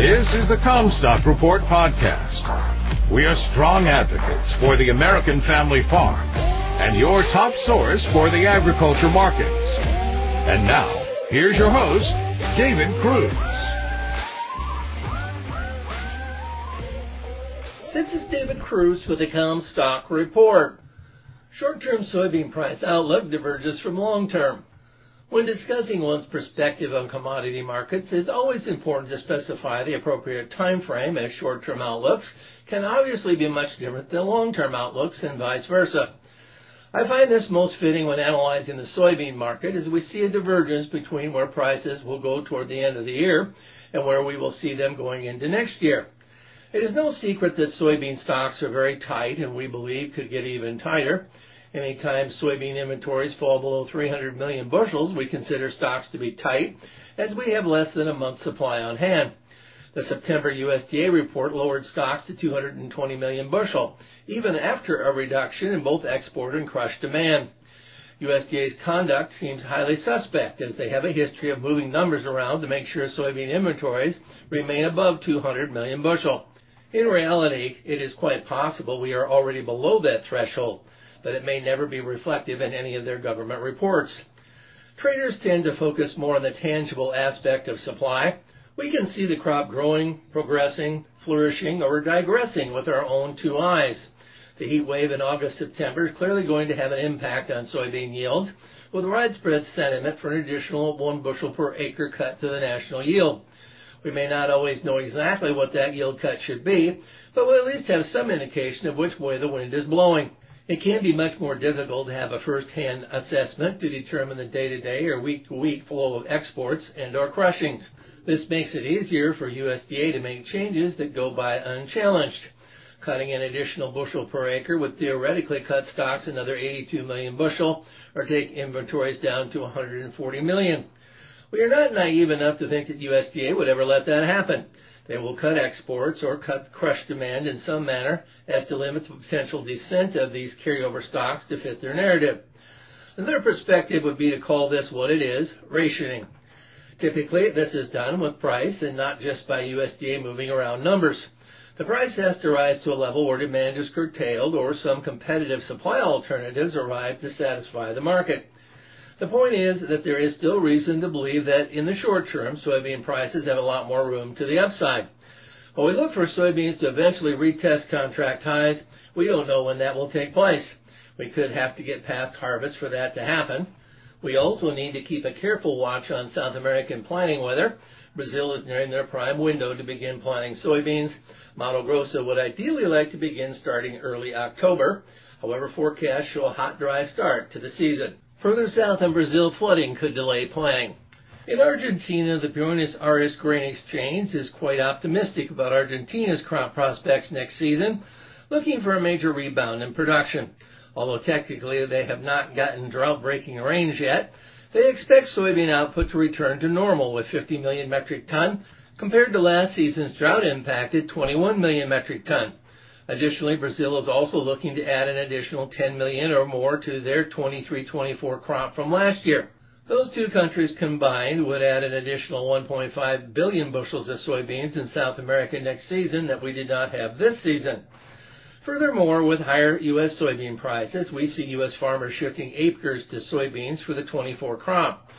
This is the Commstock Report podcast. We are strong advocates for the American family farm and your top source for the agriculture markets. And now, here's your host, David Kruse. This is David Kruse with the Commstock Report. Short-term soybean price outlook diverges from long-term. When discussing one's perspective on commodity markets, it's always important to specify the appropriate time frame as short-term outlooks can obviously be much different than long-term outlooks and vice versa. I find this most fitting when analyzing the soybean market as we see a divergence between where prices will go toward the end of the year and where we will see them going into next year. It is no secret that soybean stocks are very tight and we believe could get even tighter. Anytime soybean inventories fall below 300 million bushels, we consider stocks to be tight as we have less than a month's supply on hand. The September USDA report lowered stocks to 220 million bushel, even after a reduction in both export and crush demand. USDA's conduct seems highly suspect as they have a history of moving numbers around to make sure soybean inventories remain above 200 million bushel. In reality, it is quite possible we are already below that threshold but it may never be reflective in any of their government reports. Traders tend to focus more on the tangible aspect of supply. We can see the crop growing, progressing, flourishing, or digressing with our own two eyes. The heat wave in August September is clearly going to have an impact on soybean yields, with widespread sentiment for an additional one bushel per acre cut to the national yield. We may not always know exactly what that yield cut should be, but we'll at least have some indication of which way the wind is blowing. It can be much more difficult to have a first-hand assessment to determine the day-to-day or week-to-week flow of exports and or crushings. This makes it easier for USDA to make changes that go by unchallenged. Cutting an additional bushel per acre would theoretically cut stocks another 82 million bushel or take inventories down to 140 million. We are not naive enough to think that USDA would ever let that happen. They will cut exports or cut crush demand in some manner as to limit the potential descent of these carryover stocks to fit their narrative. Another perspective would be to call this what it is, rationing. Typically, this is done with price and not just by USDA moving around numbers. The price has to rise to a level where demand is curtailed or some competitive supply alternatives arrive to satisfy the market. The point is that there is still reason to believe that in the short term, soybean prices have a lot more room to the upside. While we look for soybeans to eventually retest contract highs, we don't know when that will take place. We could have to get past harvest for that to happen. We also need to keep a careful watch on South American planting weather. Brazil is nearing their prime window to begin planting soybeans. Mato Grosso would ideally like to begin starting early October. However, forecasts show a hot, dry start to the season. Further south in Brazil, flooding could delay planting. In Argentina, the Buenos Aires Grain Exchange is quite optimistic about Argentina's crop prospects next season, looking for a major rebound in production. Although technically they have not gotten drought-breaking rains yet, they expect soybean output to return to normal with 50 million metric ton compared to last season's drought-impacted 21 million metric ton. Additionally, Brazil is also looking to add an additional 10 million or more to their 23-24 crop from last year. Those two countries combined would add an additional 1.5 billion bushels of soybeans in South America next season that we did not have this season. Furthermore, with higher U.S. soybean prices, we see U.S. farmers shifting acres to soybeans for the 24 crop.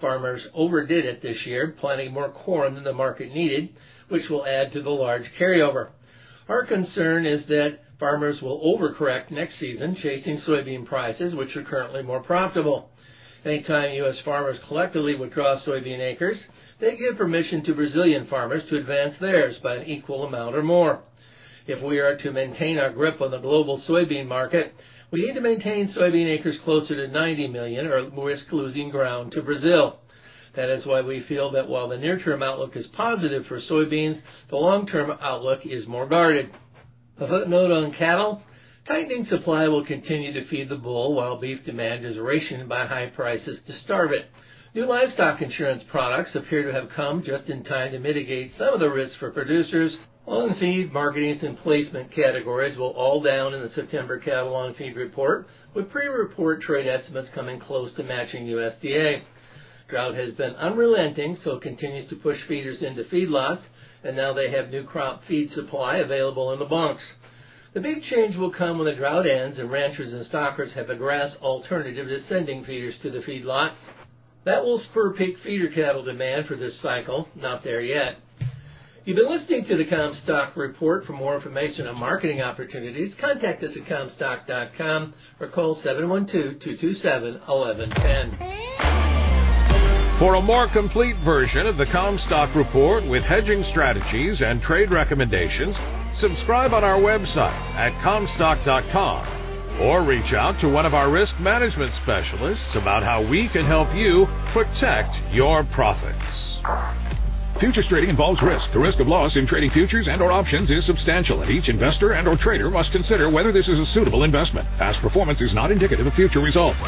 Farmers overdid it this year, planting more corn than the market needed, which will add to the large carryover. Our concern is that farmers will overcorrect next season, chasing soybean prices, which are currently more profitable. Anytime U.S. farmers collectively withdraw soybean acres, they give permission to Brazilian farmers to advance theirs by an equal amount or more. If we are to maintain our grip on the global soybean market, we need to maintain soybean acres closer to 90 million or risk losing ground to Brazil. That is why we feel that while the near-term outlook is positive for soybeans, the long-term outlook is more guarded. A footnote on cattle. Tightening supply will continue to feed the bull while beef demand is rationed by high prices to starve it. New livestock insurance products appear to have come just in time to mitigate some of the risks for producers. On feed, marketing, and placement categories will all down in the September cattle on feed report, with pre-report trade estimates coming close to matching USDA. Drought has been unrelenting, so it continues to push feeders into feedlots, and now they have new crop feed supply available in the bunks. The big change will come when the drought ends and ranchers and stockers have a grass alternative to sending feeders to the feedlot. That will spur peak feeder cattle demand for this cycle. Not there yet. You've been listening to the Commstock Report. For more information on marketing opportunities, contact us at Commstock.com or call 712-227-1110. For a more complete version of the Commstock Report with hedging strategies and trade recommendations, subscribe on our website at Commstock.com or reach out to one of our risk management specialists about how we can help you protect your profits. Futures trading involves risk. The risk of loss in trading futures and or options is substantial, and each investor and or trader must consider whether this is a suitable investment. Past performance is not indicative of future results.